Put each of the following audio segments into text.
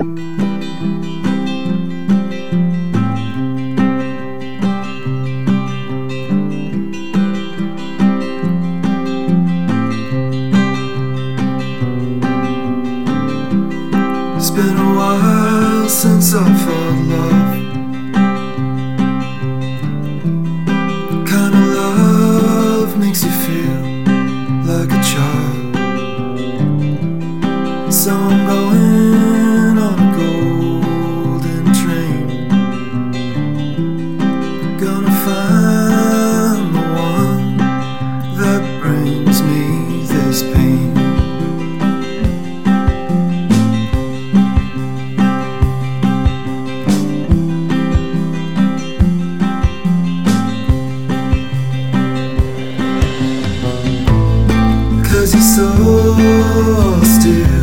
It's been a while since I felt love. So still.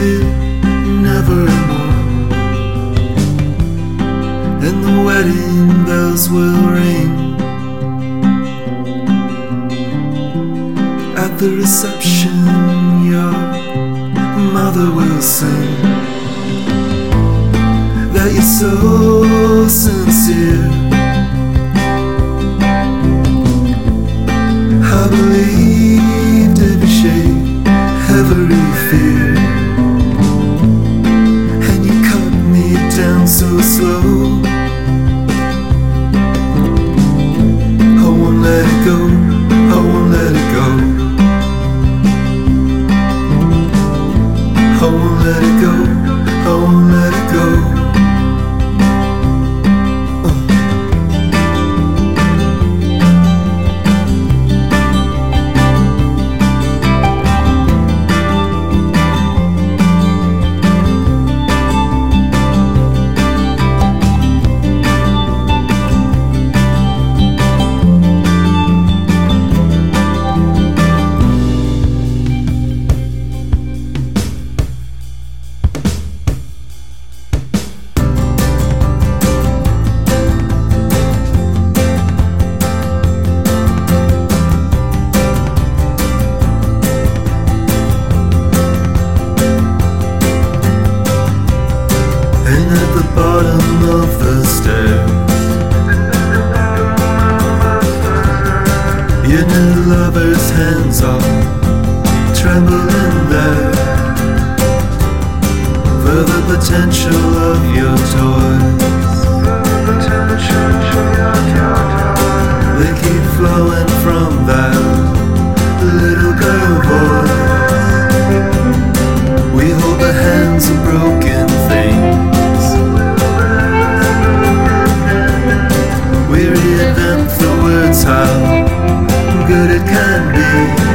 you never more. And the wedding bells will ring at the reception. Your mother will sing that you're so sincere. I believed in shape every fear. won't let it go. I won't let it go. hands are trembling there. For the potential Thank you.